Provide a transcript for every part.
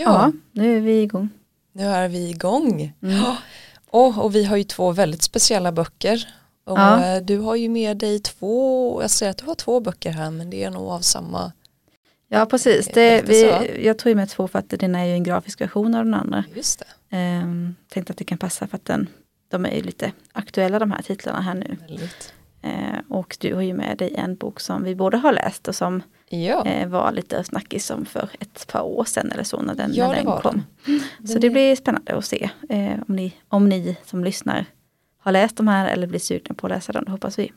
Ja, nu är vi igång. Nu är vi igång. Mm. Oh, och vi har ju två väldigt speciella böcker. Och ja. Eh, du har ju med dig två, jag säger att du har två böcker här men det är nog av samma Ja precis, det, vi, jag tog med två för att den är ju en grafisk version av den andra. Just det. Ehm, tänkte att det kan passa för att den, de är ju lite aktuella de här titlarna här nu. Ehm, och du har ju med dig en bok som vi båda har läst och som ja. eh, var lite snackis om för ett par år sedan eller så när den, ja, när den kom. Den. Så det blir spännande att se eh, om, ni, om ni som lyssnar har läst de här eller blir sugna på att läsa dem, det hoppas vi.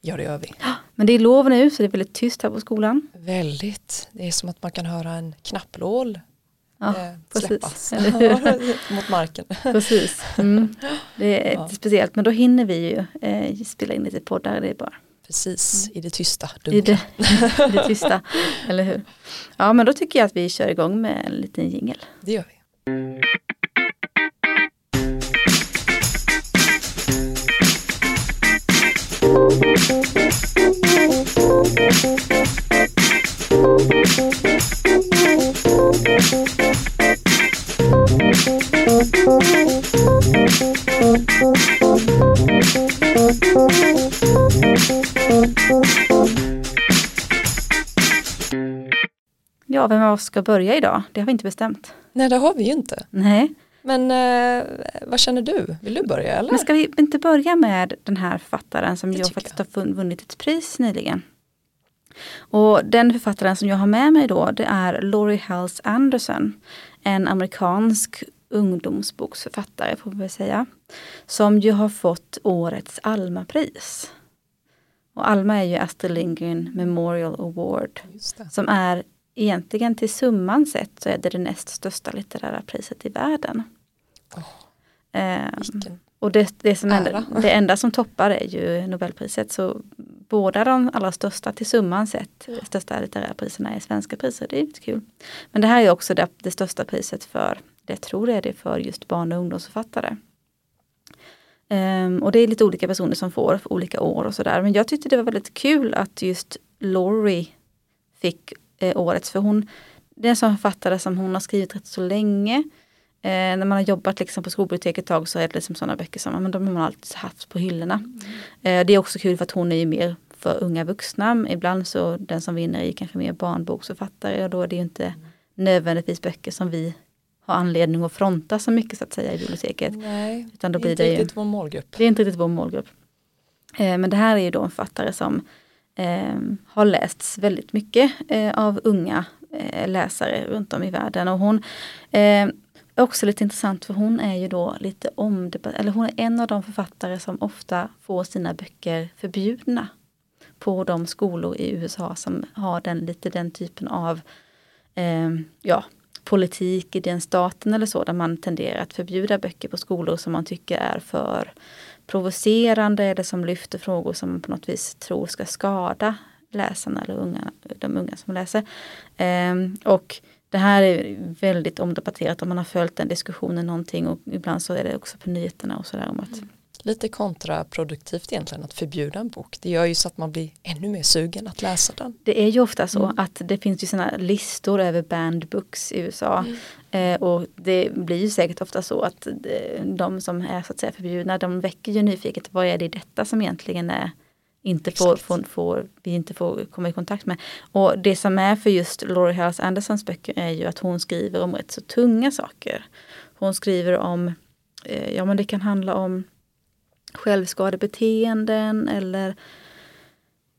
Ja det gör vi. Men det är lov nu så det är väldigt tyst här på skolan. Väldigt. Det är som att man kan höra en knapplål ja, eh, släppas mot marken. Precis. Mm. Det är ja. speciellt men då hinner vi ju eh, spela in lite poddar. Det är bara. Precis, mm. i det tysta. I det, I det tysta, eller hur. Ja men då tycker jag att vi kör igång med en liten jingel. Det gör vi. Ja, vem av oss ska börja idag? Det har vi inte bestämt. Nej, det har vi ju inte. Nej. Men eh, vad känner du? Vill du börja eller? Men ska vi inte börja med den här författaren som jag faktiskt jag. har vunnit ett pris nyligen. Och den författaren som jag har med mig då det är Laurie Halse Anderson. En amerikansk ungdomsboksförfattare får vi säga. Som ju har fått årets Alma-pris. Och Alma är ju Astrid Lindgren Memorial Award. Som är egentligen till summan sett så är det det näst största litterära priset i världen. Oh, eh, och det, det, som enda, det enda som toppar är ju Nobelpriset. Så båda de allra största till summan sett, största litterära priserna är svenska priser. Det är lite kul. Men det här är också det, det största priset för, det tror jag det är för just barn och ungdomsförfattare. Um, och det är lite olika personer som får för olika år och sådär. Men jag tyckte det var väldigt kul att just Laurie fick eh, årets, för hon det är en sån författare som hon har skrivit rätt så länge. Eh, när man har jobbat liksom på skolbibliotek ett tag så är det liksom sådana böcker som men de har man alltid haft på hyllorna. Mm. Eh, det är också kul för att hon är ju mer för unga vuxna. Ibland så den som vinner är kanske mer barnboksförfattare och då är det ju inte mm. nödvändigtvis böcker som vi har anledning att fronta så mycket så att säga i biblioteket. Nej, Utan då det är inte riktigt ju, vår målgrupp. Det är inte riktigt vår målgrupp. Eh, men det här är ju då en författare som eh, har lästs väldigt mycket eh, av unga eh, läsare runt om i världen. Och hon eh, också lite intressant för hon är ju då lite omdebatterad, eller hon är en av de författare som ofta får sina böcker förbjudna på de skolor i USA som har den, lite den typen av eh, ja, politik i den staten eller så, där man tenderar att förbjuda böcker på skolor som man tycker är för provocerande eller som lyfter frågor som man på något vis tror ska skada läsarna eller unga, de unga som läser. Eh, och det här är väldigt omdebatterat om man har följt den diskussionen någonting och ibland så är det också på nyheterna och sådär om att mm. Lite kontraproduktivt egentligen att förbjuda en bok. Det gör ju så att man blir ännu mer sugen att läsa den. Det är ju ofta så mm. att det finns ju sådana listor över banned books i USA. Mm. Eh, och det blir ju säkert ofta så att de som är så att säga förbjudna de väcker ju nyfiket. Vad är det i detta som egentligen är inte får, får, får, vi inte får komma i kontakt med. Och det som är för just Laurie Halse Andersons böcker är ju att hon skriver om rätt så tunga saker. Hon skriver om, eh, ja men det kan handla om självskadebeteenden eller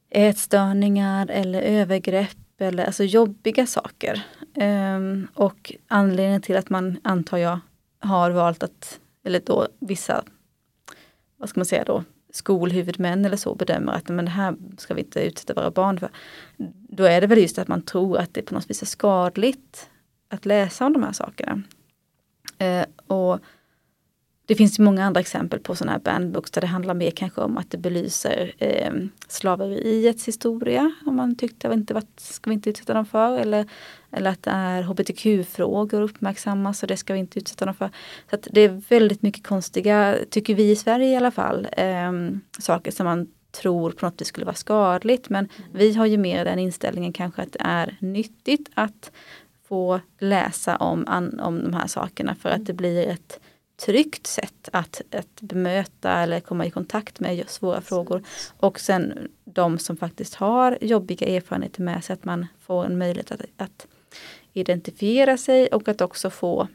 ätstörningar eller övergrepp eller alltså jobbiga saker. Um, och anledningen till att man, antar jag, har valt att, eller då vissa, vad ska man säga då, skolhuvudmän eller så bedömer att men det här ska vi inte utsätta våra barn för. Då är det väl just att man tror att det på något vis är skadligt att läsa om de här sakerna. Eh, och det finns många andra exempel på sådana här bandbooks där det handlar mer kanske om att det belyser eh, slaveriets historia. Om man tyckte inte var, ska vi inte utsätta dem för. Eller, eller att det är hbtq-frågor uppmärksammas och det ska vi inte utsätta dem för. Så det är väldigt mycket konstiga, tycker vi i Sverige i alla fall, eh, saker som man tror på något vis skulle vara skadligt. Men vi har ju mer den inställningen kanske att det är nyttigt att få läsa om, om de här sakerna för att det blir ett tryggt sätt att, att bemöta eller komma i kontakt med svåra frågor. Och sen de som faktiskt har jobbiga erfarenheter med sig, att man får en möjlighet att, att identifiera sig och att också få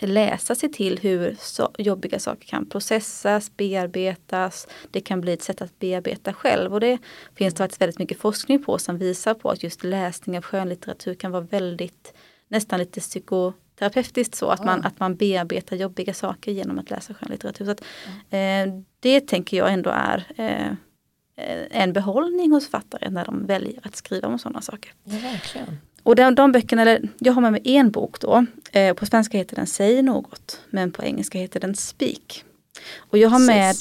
läsa sig till hur jobbiga saker kan processas, bearbetas. Det kan bli ett sätt att bearbeta själv och det finns det faktiskt väldigt mycket forskning på som visar på att just läsning av skönlitteratur kan vara väldigt nästan lite psykoterapeutiskt så att man, att man bearbetar jobbiga saker genom att läsa skönlitteratur. Så att, eh, det tänker jag ändå är eh, en behållning hos författare när de väljer att skriva om sådana saker. Ja, verkligen. Och de, de böckerna, eller jag har med mig en bok då. Eh, på svenska heter den Säg något. Men på engelska heter den Speak. Och jag har med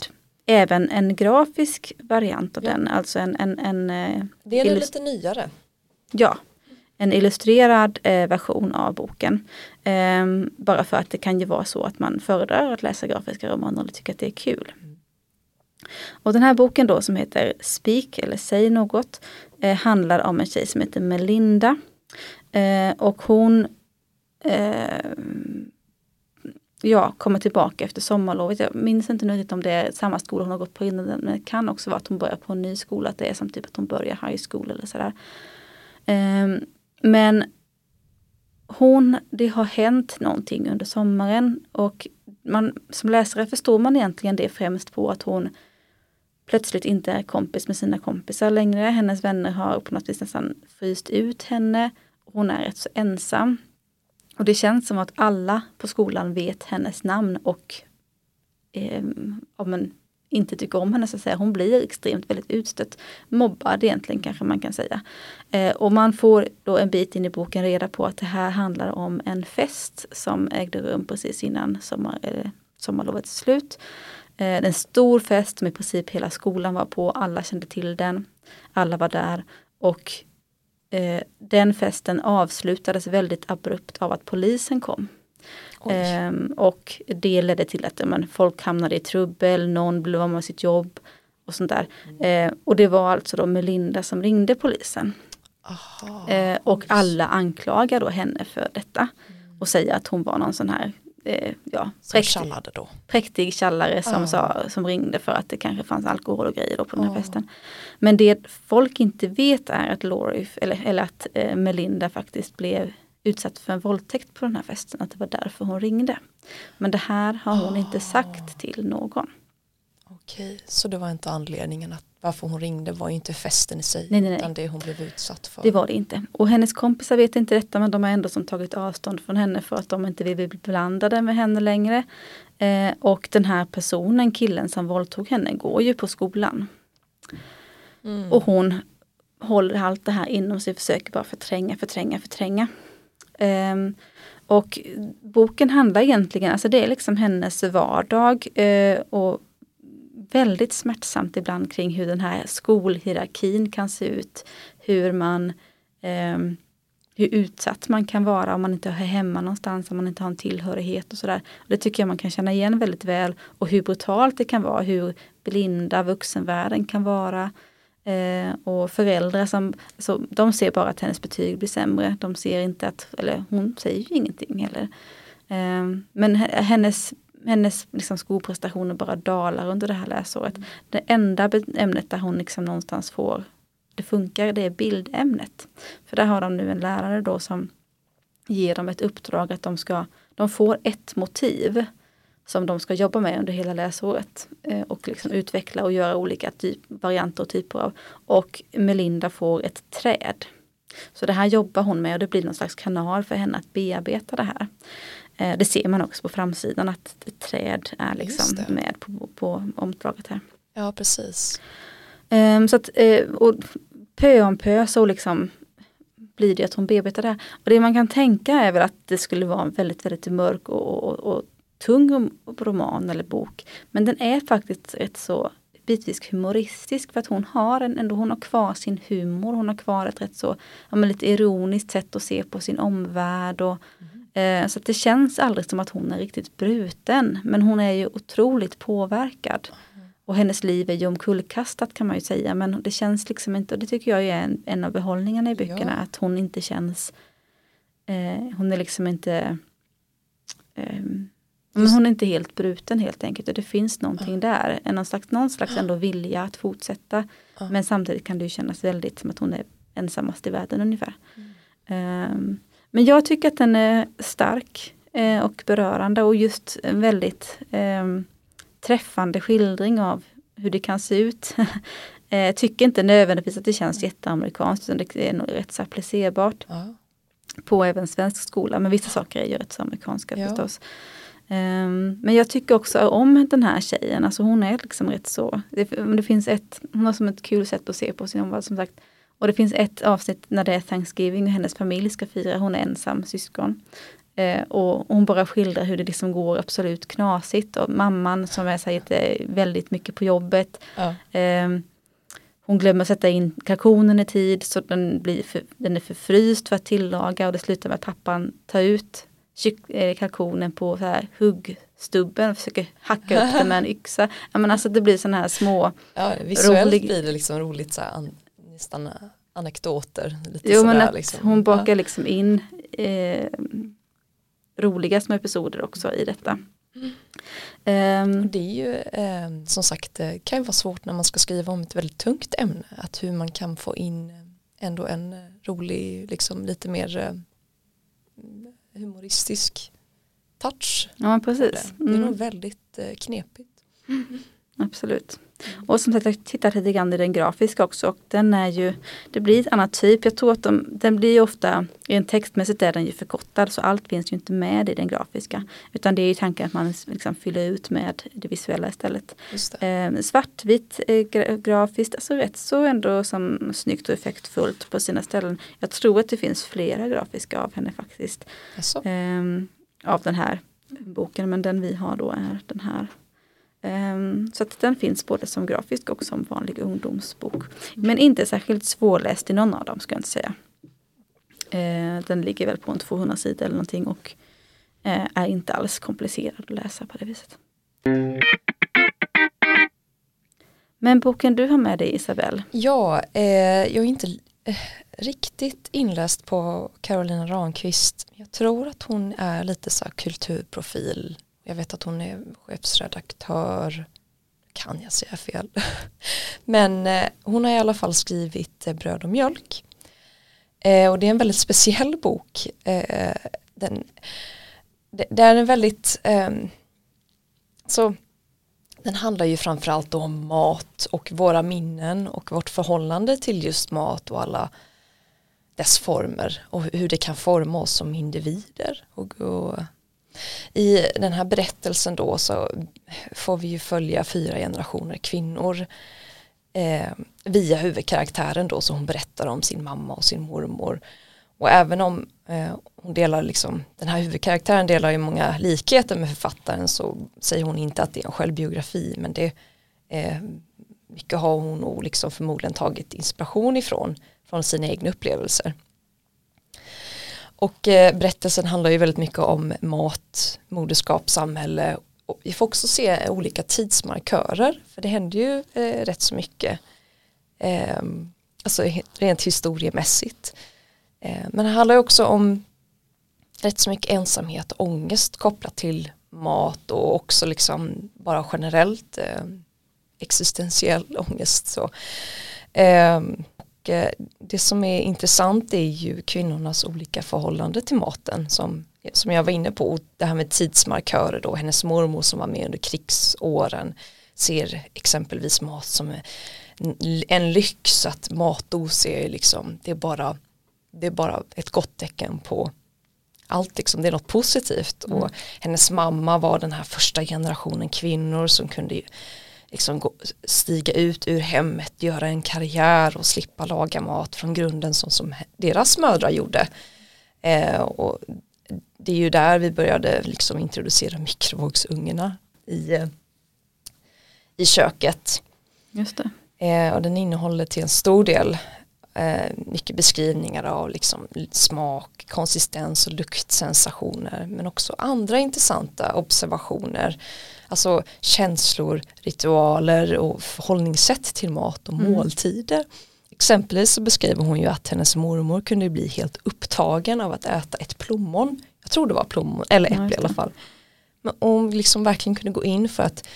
även en grafisk variant av ja. den. Alltså en, en, en eh, Det är lite nyare. Ja, en illustrerad eh, version av boken. Eh, bara för att det kan ju vara så att man föredrar att läsa grafiska romaner och tycker att det är kul. Mm. Och den här boken då som heter Speak eller Säg något eh, handlar om en tjej som heter Melinda Eh, och hon eh, ja, kommer tillbaka efter sommarlovet. Jag minns inte nu om det är samma skola hon har gått på innan. Men det kan också vara att hon börjar på en ny skola. Att det är som typ att hon börjar high school eller sådär. Eh, men hon, det har hänt någonting under sommaren och man, som läsare förstår man egentligen det främst på att hon plötsligt inte är kompis med sina kompisar längre. Hennes vänner har på något vis nästan fryst ut henne. Hon är rätt så ensam. Och det känns som att alla på skolan vet hennes namn och eh, ja, men, inte tycker om henne så att säga. Hon blir extremt väldigt utstött. Mobbad egentligen kanske man kan säga. Eh, och man får då en bit in i boken reda på att det här handlar om en fest som ägde rum precis innan sommar, eh, sommarlovets slut. Eh, en stor fest som i princip hela skolan var på. Alla kände till den. Alla var där. Och eh, den festen avslutades väldigt abrupt av att polisen kom. Eh, och det ledde till att men, folk hamnade i trubbel, någon blev av med sitt jobb och sånt där. Eh, och det var alltså då Melinda som ringde polisen. Eh, och alla anklagar då henne för detta. Och säger att hon var någon sån här eh, ja, präktig, då. präktig tjallare som, ah. sa, som ringde för att det kanske fanns alkohol och grejer då på den här ah. festen. Men det folk inte vet är att Laurie, eller, eller att eh, Melinda faktiskt blev utsatt för en våldtäkt på den här festen. Att det var därför hon ringde. Men det här har hon oh. inte sagt till någon. Okej, så det var inte anledningen att varför hon ringde var inte festen i sig nej, nej, nej. utan det hon blev utsatt för. Det var det inte. Och hennes kompisar vet inte detta men de har ändå som tagit avstånd från henne för att de inte vill bli blandade med henne längre. Eh, och den här personen, killen som våldtog henne, går ju på skolan. Mm. Och hon håller allt det här inom sig, försöker bara förtränga, förtränga, förtränga. Eh, och boken handlar egentligen, alltså det är liksom hennes vardag eh, och väldigt smärtsamt ibland kring hur den här skolhierarkin kan se ut. Hur man eh, hur utsatt man kan vara om man inte hör hemma någonstans, om man inte har en tillhörighet och sådär. Det tycker jag man kan känna igen väldigt väl. Och hur brutalt det kan vara, hur blinda vuxenvärlden kan vara. Eh, och föräldrar som, så de ser bara att hennes betyg blir sämre. De ser inte att, eller hon säger ju ingenting heller. Eh, men hennes hennes liksom, skolprestationer bara dalar under det här läsåret. Mm. Det enda ämnet där hon liksom någonstans får det funkar, det är bildämnet. För där har de nu en lärare då som ger dem ett uppdrag att de ska, de får ett motiv som de ska jobba med under hela läsåret eh, och liksom utveckla och göra olika typ, varianter och typer av. Och Melinda får ett träd. Så det här jobbar hon med och det blir någon slags kanal för henne att bearbeta det här. Eh, det ser man också på framsidan att ett träd är liksom med på, på omslaget här. Ja precis. Um, så att, uh, och pö om pö så liksom blir det att hon bearbetar det. Och det man kan tänka är väl att det skulle vara en väldigt, väldigt mörk och, och, och tung roman eller bok. Men den är faktiskt rätt så bitvis humoristisk för att hon har en, ändå, hon har kvar sin humor, hon har kvar ett rätt så, ja, lite ironiskt sätt att se på sin omvärld och mm. Eh, så det känns aldrig som att hon är riktigt bruten. Men hon är ju otroligt påverkad. Och hennes liv är ju omkullkastat kan man ju säga. Men det känns liksom inte, och det tycker jag är en, en av behållningarna i böckerna, ja. att hon inte känns eh, hon är liksom inte eh, men hon är inte helt bruten helt enkelt och det finns någonting ja. där. Någon slags, någon slags ändå vilja att fortsätta. Ja. Men samtidigt kan det ju kännas väldigt som att hon är ensammast i världen ungefär. Mm. Um, men jag tycker att den är stark eh, och berörande och just en väldigt eh, träffande skildring av hur det kan se ut. eh, tycker inte nödvändigtvis att det känns jätteamerikanskt utan det är nog rätt så applicerbart. Ja. På även svensk skola men vissa saker är ju rätt så amerikanska ja. förstås. Um, men jag tycker också om den här tjejen, alltså hon är liksom rätt så, det, det finns ett, hon har som ett kul sätt att se på sin omvärld som sagt. Och det finns ett avsnitt när det är Thanksgiving och hennes familj ska fira, hon är ensam syskon. Eh, och hon bara skildrar hur det liksom går absolut knasigt och mamman som är så här, väldigt mycket på jobbet. Ja. Eh, hon glömmer sätta in kalkonen i tid så den, blir för, den är förfryst för att tillaga och det slutar med att pappan tar ut eh, kalkonen på så här huggstubben och försöker hacka upp den med en yxa. Ja, men alltså det blir sådana här små ja, Visuellt rolig... blir det liksom roligt så här, nästan anekdoter. Lite jo men att liksom. hon bakar liksom in eh, roliga små episoder också i detta. Mm. Um, det är ju eh, som sagt det kan ju vara svårt när man ska skriva om ett väldigt tungt ämne att hur man kan få in ändå en rolig liksom lite mer eh, humoristisk touch. Ja precis. Det, det är nog mm. väldigt eh, knepigt. Mm. Absolut. Och som sagt jag tittar lite grann i den grafiska också och den är ju, det blir ett annat typ. Jag tror att de, den blir ju ofta, en textmässigt är den ju förkortad så allt finns ju inte med i den grafiska. Utan det är ju tanken att man liksom fyller ut med det visuella istället. Eh, svartvitt eh, grafiskt, alltså rätt så ändå som snyggt och effektfullt på sina ställen. Jag tror att det finns flera grafiska av henne faktiskt. Eh, av den här boken men den vi har då är den här Ehm, så att den finns både som grafisk och som vanlig ungdomsbok. Men inte särskilt svårläst i någon av dem ska jag inte säga. Ehm, den ligger väl på en 200 sidor eller någonting och eh, är inte alls komplicerad att läsa på det viset. Men boken du har med dig Isabelle? Ja, eh, jag är inte eh, riktigt inläst på Carolina Ramqvist. Jag tror att hon är lite så kulturprofil jag vet att hon är chefsredaktör. Kan jag säga fel? Men eh, hon har i alla fall skrivit eh, Bröd och mjölk. Eh, och det är en väldigt speciell bok. Den, det, är en väldigt ehm, så den handlar ju framförallt om mat och våra minnen och vårt förhållande till just mat och alla dess former och hur det kan forma oss som individer och, och i den här berättelsen då så får vi ju följa fyra generationer kvinnor eh, via huvudkaraktären då så hon berättar om sin mamma och sin mormor och även om eh, hon delar liksom den här huvudkaraktären delar ju många likheter med författaren så säger hon inte att det är en självbiografi men det eh, mycket har hon nog liksom förmodligen tagit inspiration ifrån från sina egna upplevelser. Och eh, berättelsen handlar ju väldigt mycket om mat, moderskap, samhälle. Och vi får också se olika tidsmarkörer för det händer ju eh, rätt så mycket. Eh, alltså rent historiemässigt. Eh, men det handlar också om rätt så mycket ensamhet och ångest kopplat till mat och också liksom bara generellt eh, existentiell ångest. Så. Ehm, Eh, det som är intressant är ju kvinnornas olika förhållande till maten som, som jag var inne på. Det här med tidsmarkörer då, hennes mormor som var med under krigsåren ser exempelvis mat som en lyx att matos är liksom, det är bara, det är bara ett gott tecken på allt liksom, det är något positivt mm. och hennes mamma var den här första generationen kvinnor som kunde liksom gå, stiga ut ur hemmet, göra en karriär och slippa laga mat från grunden som, som deras mödrar gjorde. Eh, och det är ju där vi började liksom introducera mikrovågsugnarna i, eh, i köket. Just det. Eh, och den innehåller till en stor del eh, mycket beskrivningar av liksom smak, konsistens och luktsensationer men också andra intressanta observationer alltså känslor, ritualer och förhållningssätt till mat och mm. måltider exempelvis så beskriver hon ju att hennes mormor kunde bli helt upptagen av att äta ett plommon. Jag tror det var plommon, eller äpple i alla fall. Men hon liksom verkligen kunde gå in för att,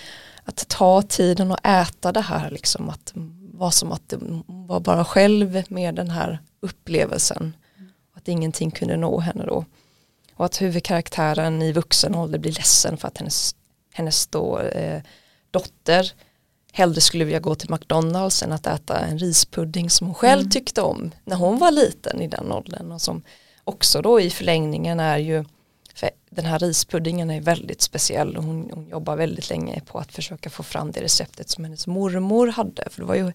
att ta tiden och äta det här liksom att var som att det var bara själv med den här upplevelsen. Att ingenting kunde nå henne då. Och att huvudkaraktären i vuxen ålder blir ledsen för att hennes, hennes då, eh, dotter hellre skulle vilja gå till McDonalds än att äta en rispudding som hon själv mm. tyckte om när hon var liten i den åldern och som också då i förlängningen är ju för den här rispuddingen är väldigt speciell och hon, hon, jobbar väldigt länge på att försöka få fram det receptet som hennes mormor hade för det var ju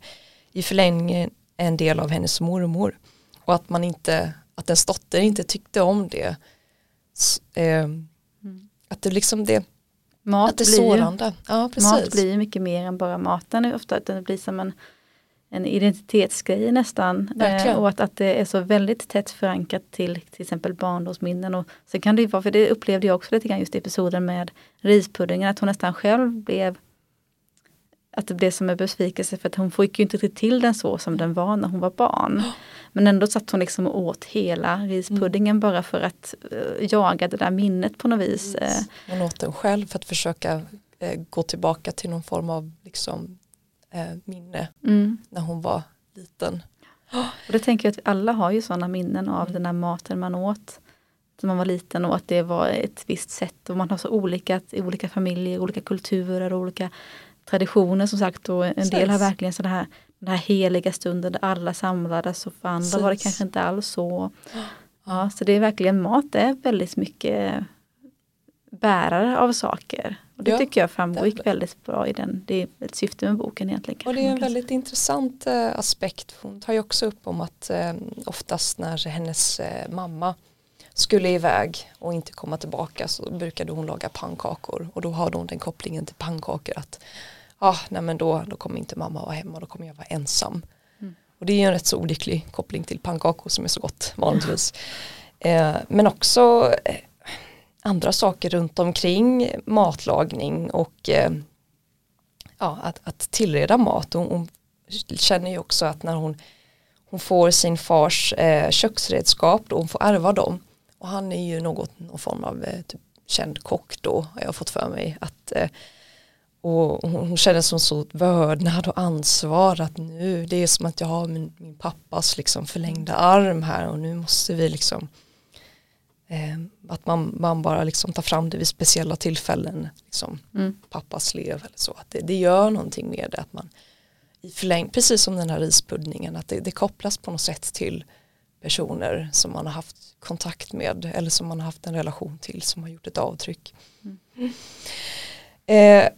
i förlängningen en del av hennes mormor och att man inte att ens dotter inte tyckte om det eh, mm. att det liksom det Mat att det blir sårande. Ju, ja, precis. Mat blir mycket mer än bara maten ofta, utan det blir som en, en identitetsgrej nästan. Eh, och att, att det är så väldigt tätt förankrat till till exempel barndomsminnen. Och sen kan det vara, för det upplevde jag också lite grann just i episoden med rispuddingen, att hon nästan själv blev att det blev som en besvikelse för att hon fick ju inte till den så som den var när hon var barn. Men ändå satt hon liksom och åt hela rispuddingen mm. bara för att uh, jaga det där minnet på något vis. Yes. Eh. Hon åt den själv för att försöka uh, gå tillbaka till någon form av liksom, uh, minne mm. när hon var liten. Och det tänker jag att alla har ju sådana minnen av mm. den här maten man åt när man var liten och att det var ett visst sätt och man har så olika i olika familjer, olika kulturer, olika traditioner som sagt och en del har verkligen sådana här den här heliga stunden där alla samlades och för andra Precis. var det kanske inte alls så. Ja, så det är verkligen mat, det är väldigt mycket bärare av saker. Och det ja, tycker jag framgick väldigt bra i den, det är ett syfte med boken egentligen. Och det är en väldigt intressant eh, aspekt, hon tar ju också upp om att eh, oftast när hennes eh, mamma skulle iväg och inte komma tillbaka så brukade hon laga pannkakor och då har hon den kopplingen till pannkakor att ah, nej men då, då kommer inte mamma vara hemma, då kommer jag vara ensam. Mm. Och det är ju en rätt så olycklig koppling till pannkakor som är så gott vanligtvis. eh, men också eh, andra saker runt omkring matlagning och eh, ja, att, att tillreda mat. Hon, hon, känner ju också att när hon, hon får sin fars eh, köksredskap och hon får ärva dem och han är ju något, någon form av eh, typ, känd kock då har jag fått för mig att eh, och hon känner som så vördnad och ansvar att nu det är som att jag har min, min pappas liksom förlängda arm här och nu måste vi liksom eh, att man, man bara liksom tar fram det vid speciella tillfällen liksom mm. pappas slev eller så att det, det, gör någonting med det att man i förläng, precis som den här rispuddningen att det, det kopplas på något sätt till personer som man har haft kontakt med eller som man har haft en relation till som har gjort ett avtryck. Mm. Eh,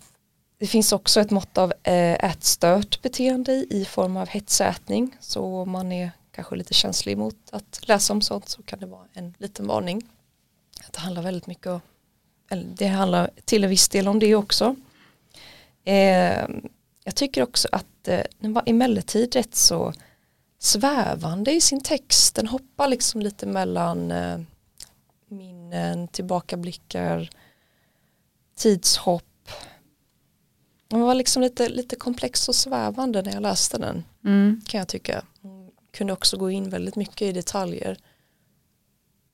det finns också ett mått av eh, ätstört beteende i form av hetsätning så man är kanske lite känslig mot att läsa om sånt så kan det vara en liten varning. Det handlar väldigt mycket om, det handlar till en viss del om det också. Eh, jag tycker också att eh, den var emellertid rätt så svävande i sin text. Den hoppar liksom lite mellan eh, minnen, tillbakablickar, tidshopp den var liksom lite, lite komplex och svävande när jag läste den. Mm. Kan jag tycka. Kunde också gå in väldigt mycket i detaljer.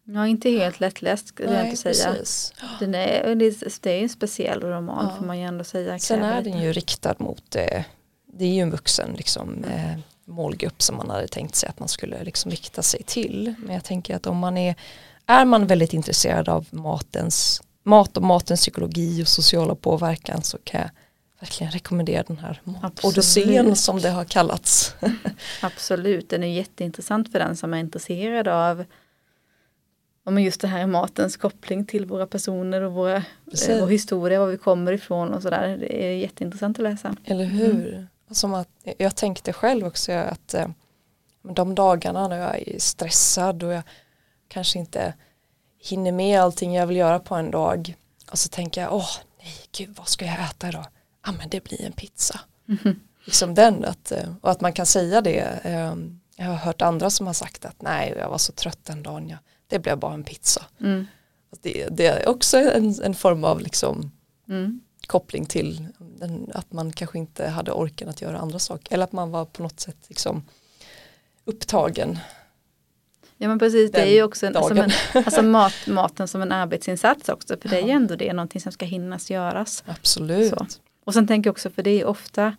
Ja, inte helt lättläst skulle jag inte säga. Den är, det är en speciell roman ja. får man ju ändå säga. Sen är den ju riktad mot, eh, det är ju en vuxen liksom, eh, målgrupp som man hade tänkt sig att man skulle liksom rikta sig till. Men jag tänker att om man är, är man väldigt intresserad av matens, mat och matens psykologi och sociala påverkan så kan jag verkligen rekommendera den här odyssén som det har kallats. Absolut, den är jätteintressant för den som är intresserad av om just det här matens koppling till våra personer och våra, eh, vår historia, var vi kommer ifrån och sådär. Det är jätteintressant att läsa. Eller hur? Mm. Som att, jag tänkte själv också att eh, de dagarna när jag är stressad och jag kanske inte hinner med allting jag vill göra på en dag och så tänker jag, åh nej gud vad ska jag äta idag? Ah, men det blir en pizza. Mm. Liksom den, att, eh, och att man kan säga det. Ehm, jag har hört andra som har sagt att nej, jag var så trött den dagen, jag, det blev bara en pizza. Mm. Det, det, är också en, en form av liksom, mm. koppling till den, att man kanske inte hade orken att göra andra saker. Eller att man var på något sätt liksom, upptagen. Ja men precis, det är ju också en, som en, alltså mat, maten som en arbetsinsats också. För det är ju ändå det, någonting som ska hinnas göras. Absolut. Så. Och sen tänker jag också, för det är ofta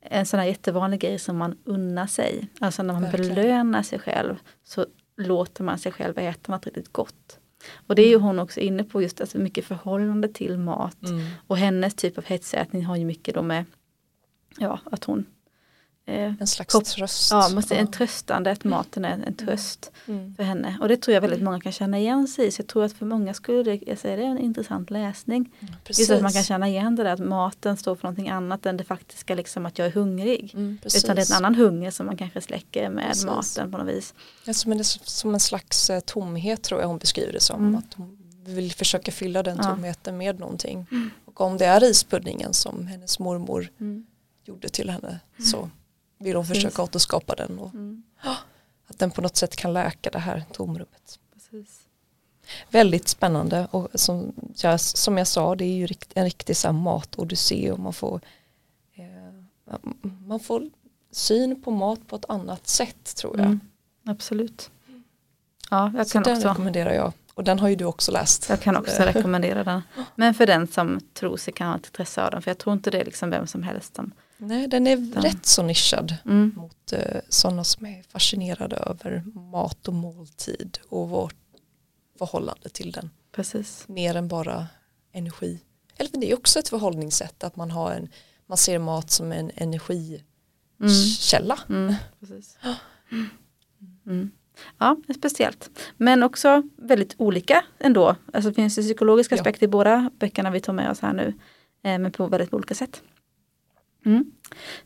en sån här jättevanlig grej som man unnar sig. Alltså när man Verkligen. belönar sig själv så låter man sig själv äta något riktigt gott. Och det är ju hon också inne på, just alltså mycket förhållande till mat. Mm. Och hennes typ av hetsätning har ju mycket då med, ja att hon En slags Kop- tröst. Ja, måste, en tröstande, att maten är en, en tröst Mm. för henne. Och det tror jag väldigt många kan känna igen sig i. Så jag tror att för många skulle det, jag säger det är en intressant läsning. Precis. Just att man kan känna igen det där att maten står för någonting annat än det faktiska liksom att jag är hungrig. Mm, precis. Utan det är en annan hunger som man kanske släcker med Precis. maten på något vis. Ja, som, en, som en slags eh, tomhet tror jag hon beskriver det som. Mm. Att hon vill försöka fylla den Ja. tomheten med någonting. Och om det är rispuddingen som hennes mormor Mm. gjorde till henne så vill hon Precis. försöka återskapa den. Och Mm. att den på något sätt kan läka det här tomrummet. Precis. Väldigt spännande och som jag, som jag sa det är ju en riktig så här matodyssé och man får, eh, man får syn på mat på ett annat sätt tror jag. Mm. Absolut. Ja, jag Så kan, den också, rekommenderar jag och den har ju du också läst. jag kan också rekommendera den. Men för den som tror sig kan ha ett intresse av den. För jag tror inte det är liksom vem som helst som... Nej den är rätt så nischad Mm. mot eh, sådana som är fascinerade över mat och måltid och vårt förhållande till den. Precis. Mer än bara energi. Eller det är också ett förhållningssätt att man har en man ser mat som en energikälla. Mm. Mm. Ja, är speciellt. Men också väldigt olika ändå. Alltså det finns ju psykologiska Ja. aspekter i båda böckerna vi tar med oss här nu. Eh, men på väldigt olika sätt. Mm.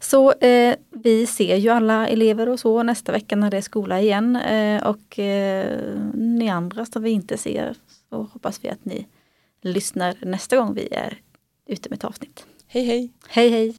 Så eh, vi ser ju alla elever och så nästa vecka när det är skola igen. Eh, och eh, ni andra som vi inte ser så hoppas vi att ni lyssnar nästa gång vi är ute med ett avsnitt. Hej hej! Hej hej!